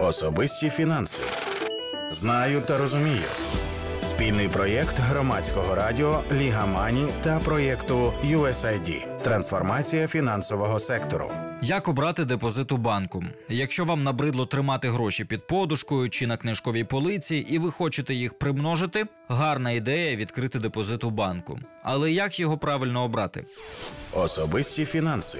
Особисті фінанси. Знаю та розумію. Спільний проєкт громадського радіо Ліга Мані та проєкту USAID. Трансформація фінансового сектору. Як обрати депозит у банку? Якщо вам набридло тримати гроші під подушкою чи на книжковій полиці, і ви хочете їх примножити, гарна ідея відкрити депозит у банку. Але як його правильно обрати? Особисті фінанси.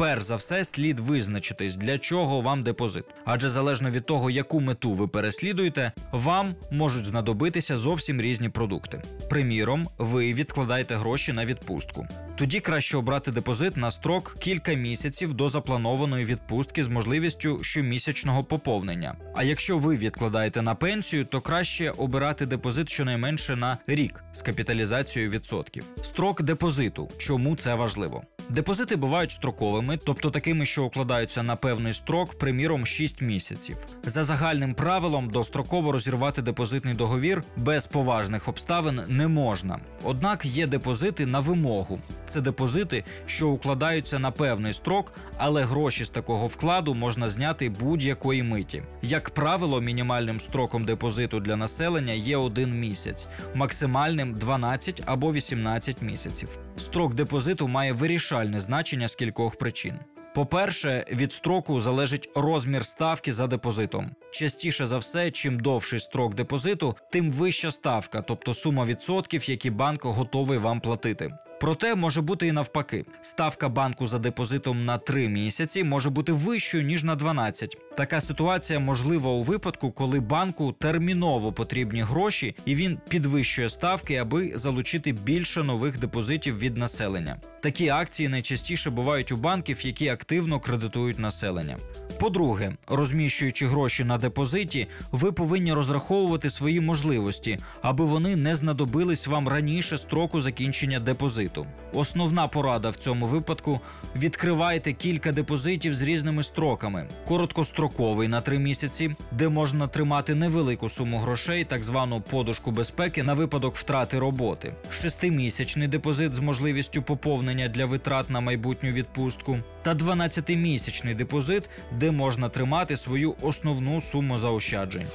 Перш за все, слід визначитись, для чого вам депозит. Адже залежно від того, яку мету ви переслідуєте, вам можуть знадобитися зовсім різні продукти. Приміром, ви відкладаєте гроші на відпустку. Тоді краще обрати депозит на строк кілька місяців до запланованої відпустки з можливістю щомісячного поповнення. А якщо ви відкладаєте на пенсію, то краще обирати депозит щонайменше на рік з капіталізацією відсотків. Строк депозиту. Чому це важливо? Депозити бувають строковими, тобто такими, що укладаються на певний строк, приміром 6 місяців. За загальним правилом, достроково розірвати депозитний договір без поважних обставин не можна. Однак є депозити на вимогу. Це депозити, що укладаються на певний строк, але гроші з такого вкладу можна зняти будь-якої миті. Як правило, мінімальним строком депозиту для населення є один місяць, максимальним 12 або 18 місяців. Строк депозиту має вирішальне значення з кількох причин. По-перше, від строку залежить розмір ставки за депозитом. Частіше за все, чим довший строк депозиту, тим вища ставка, тобто сума відсотків, які банк готовий вам платити. Проте може бути і навпаки. Ставка банку за депозитом на 3 місяці може бути вищою ніж на 12. Така ситуація можлива у випадку, коли банку терміново потрібні гроші, і він підвищує ставки, аби залучити більше нових депозитів від населення. Такі акції найчастіше бувають у банків, які активно кредитують населення. По-друге, розміщуючи гроші на депозиті, ви повинні розраховувати свої можливості, аби вони не знадобились вам раніше строку закінчення депозиту. Основна порада в цьому випадку: відкривайте кілька депозитів з різними строками: короткостроковий на 3 місяці, де можна тримати невелику суму грошей, так звану подушку безпеки на випадок втрати роботи, шестимісячний депозит з можливістю поповнення для витрат на майбутню відпустку, та 12-місячний депозит, де можна тримати свою основну суму заощаджень.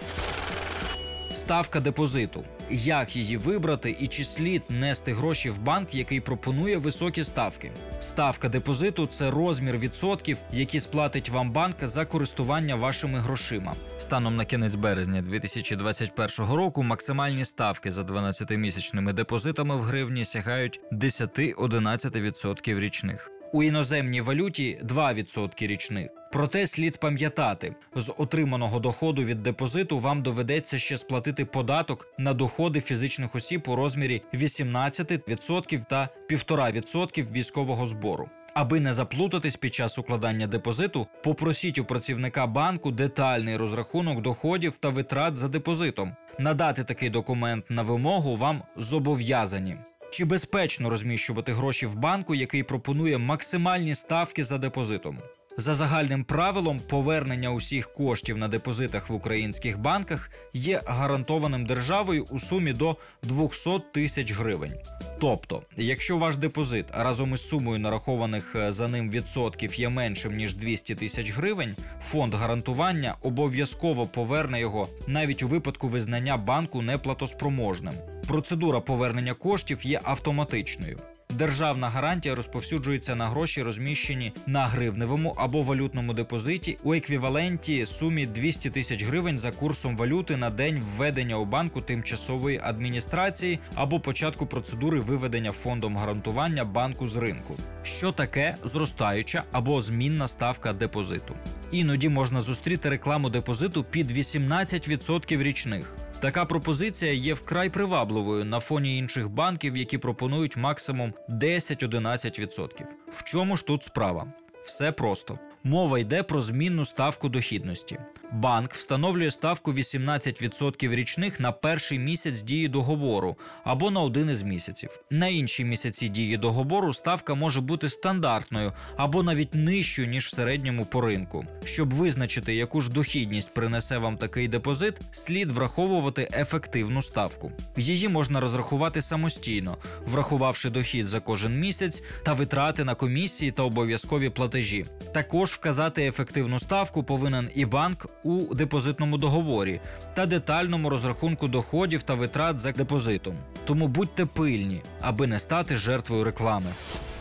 Ставка депозиту. Як її вибрати і чи слід нести гроші в банк, який пропонує високі ставки? Ставка депозиту це розмір відсотків, які сплатить вам банк за користування вашими грошима. Станом на кінець березня 2021 року максимальні ставки за 12-місячними депозитами в гривні сягають 10-11% річних. У іноземній валюті 2% річних. Проте слід пам'ятати, з отриманого доходу від депозиту вам доведеться ще сплатити податок на доходи фізичних осіб у розмірі 18% та 1,5% військового збору. Аби не заплутатись під час укладання депозиту, попросіть у працівника банку детальний розрахунок доходів та витрат за депозитом. Надати такий документ на вимогу вам зобов'язані. Чи безпечно розміщувати гроші в банку, який пропонує максимальні ставки за депозитом? За загальним правилом, повернення усіх коштів на депозитах в українських банках є гарантованим державою у сумі до 200 тисяч гривень. Тобто, якщо ваш депозит разом із сумою нарахованих е, за ним відсотків є меншим ніж 200 тисяч гривень, фонд гарантування обов'язково поверне його навіть у випадку визнання банку неплатоспроможним. Процедура повернення коштів є автоматичною. Державна гарантія розповсюджується на гроші, розміщені на гривневому або валютному депозиті у еквіваленті сумі 200 тисяч гривень за курсом валюти на день введення у банку тимчасової адміністрації або початку процедури виведення фондом гарантування банку з ринку. Що таке зростаюча або змінна ставка депозиту? Іноді можна зустріти рекламу депозиту під 18% річних. Така пропозиція є вкрай привабливою на фоні інших банків, які пропонують максимум 10-11%. В чому ж тут справа? Все просто. Мова йде про змінну ставку дохідності. Банк встановлює ставку 18% річних на перший місяць дії договору або на один із місяців. На інші місяці дії договору ставка може бути стандартною або навіть нижчою ніж в середньому по ринку. Щоб визначити, яку ж дохідність принесе вам такий депозит, слід враховувати ефективну ставку. Її можна розрахувати самостійно, врахувавши дохід за кожен місяць та витрати на комісії та обов'язкові платежі. Також вказати ефективну ставку повинен і банк у депозитному договорі та детальному розрахунку доходів та витрат за депозитом. Тому будьте пильні, аби не стати жертвою реклами.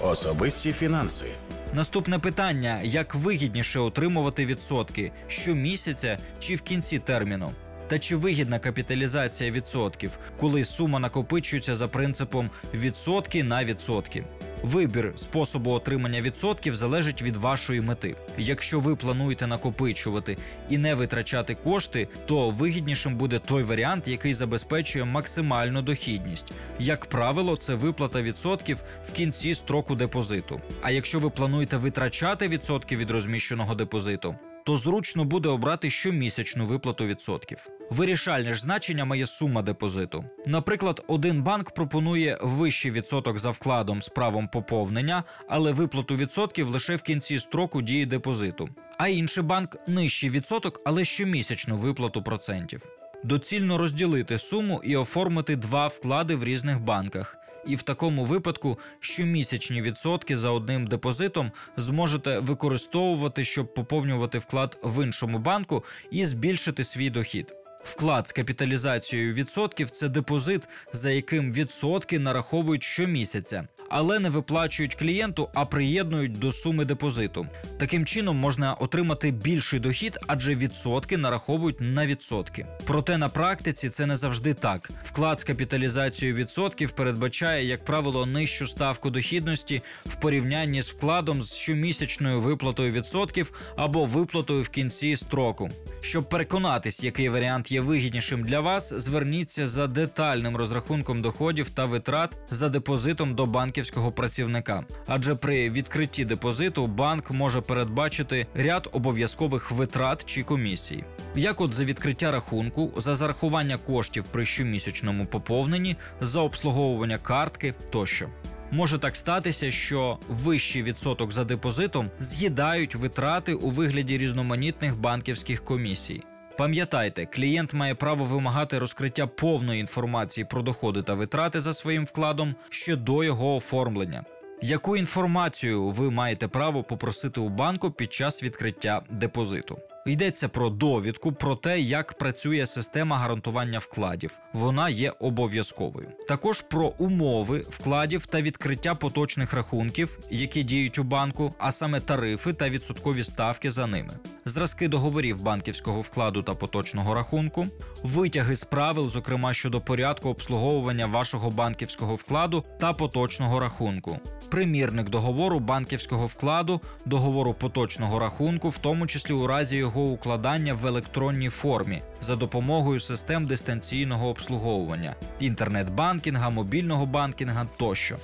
Особисті фінанси. Наступне питання: як вигідніше отримувати відсотки щомісяця чи в кінці терміну? Та чи вигідна капіталізація відсотків, коли сума накопичується за принципом відсотки на відсотки? Вибір способу отримання відсотків залежить від вашої мети. Якщо ви плануєте накопичувати і не витрачати кошти, то вигіднішим буде той варіант, який забезпечує максимальну дохідність. Як правило, це виплата відсотків в кінці строку депозиту. А якщо ви плануєте витрачати відсотки від розміщеного депозиту, то зручно буде обрати щомісячну виплату відсотків. Вирішальне ж значення має сума депозиту. Наприклад, один банк пропонує вищий відсоток за вкладом з правом поповнення, але виплату відсотків лише в кінці строку дії депозиту. А інший банк нижчий відсоток, але щомісячну виплату процентів. Доцільно розділити суму і оформити два вклади в різних банках. І в такому випадку щомісячні відсотки за одним депозитом зможете використовувати, щоб поповнювати вклад в іншому банку і збільшити свій дохід. Вклад з капіталізацією відсотків це депозит, за яким відсотки нараховують щомісяця, але не виплачують клієнту, а приєднують до суми депозиту. Таким чином можна отримати більший дохід, адже відсотки нараховують на відсотки. Проте на практиці це не завжди так. Вклад з капіталізацією відсотків передбачає, як правило, нижчу ставку дохідності в порівнянні з вкладом з щомісячною виплатою відсотків або виплатою в кінці строку. Щоб переконатись, який варіант є вигіднішим для вас, зверніться за детальним розрахунком доходів та витрат за депозитом до банківського працівника. Адже при відкритті депозиту банк може передбачити ряд обов'язкових витрат чи комісій, як от за відкриття рахунку, за зарахування коштів при щомісячному поповненні, за обслуговування картки тощо. Може так статися, що вищий відсоток за депозитом з'їдають витрати у вигляді різноманітних банківських комісій. Пам'ятайте, клієнт має право вимагати розкриття повної інформації про доходи та витрати за своїм вкладом ще до його оформлення. Яку інформацію ви маєте право попросити у банку під час відкриття депозиту? Йдеться про довідку про те, як працює система гарантування вкладів. Вона є обов'язковою. Також про умови вкладів та відкриття поточних рахунків, які діють у банку, а саме тарифи та відсоткові ставки за ними, зразки договорів банківського вкладу та поточного рахунку, витяги з правил, зокрема щодо порядку обслуговування вашого банківського вкладу та поточного рахунку, примірник договору банківського вкладу, договору поточного рахунку, в тому числі у разі його укладання в електронній формі за допомогою систем дистанційного обслуговування, інтернет-банкінга, мобільного банкінга тощо.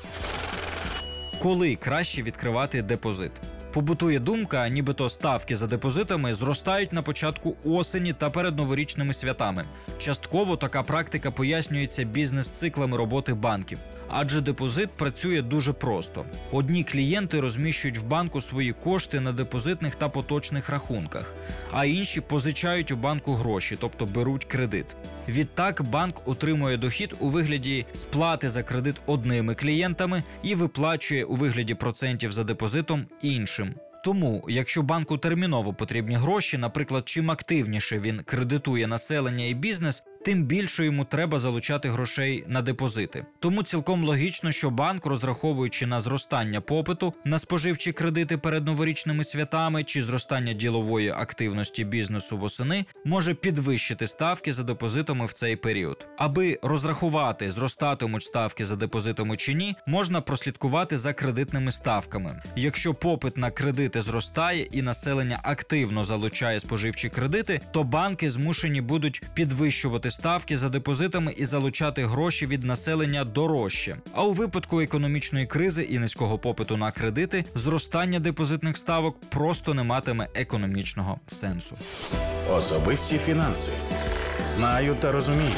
Коли краще відкривати депозит? Побутує думка, нібито ставки за депозитами зростають на початку осені та перед новорічними святами. Частково така практика пояснюється бізнес-циклами роботи банків, адже депозит працює дуже просто. Одні клієнти розміщують в банку свої кошти на депозитних та поточних рахунках, а інші позичають у банку гроші, тобто беруть кредит. Відтак банк отримує дохід у вигляді сплати за кредит одними клієнтами і виплачує у вигляді процентів за депозитом іншим. Тому, якщо банку терміново потрібні гроші, наприклад, чим активніше він кредитує населення і бізнес, тим більше йому треба залучати грошей на депозити. Тому цілком логічно, що банк, розраховуючи на зростання попиту на споживчі кредити перед новорічними святами чи зростання ділової активності бізнесу восени, може підвищити ставки за депозитами в цей період. Аби розрахувати, зростатимуть ставки за депозитами чи ні, можна прослідкувати за кредитними ставками. Якщо попит на кредити зростає і населення активно залучає споживчі кредити, то банки змушені будуть ставки за депозитами і залучати гроші від населення дорожче. А у випадку економічної кризи і низького попиту на кредити зростання депозитних ставок просто не матиме економічного сенсу. Особисті фінанси. Знаю та розумію.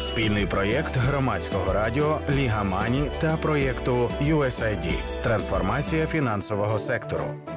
Спільний проєкт громадського радіо Ліга Мані та проєкту USAID. Трансформація фінансового сектору.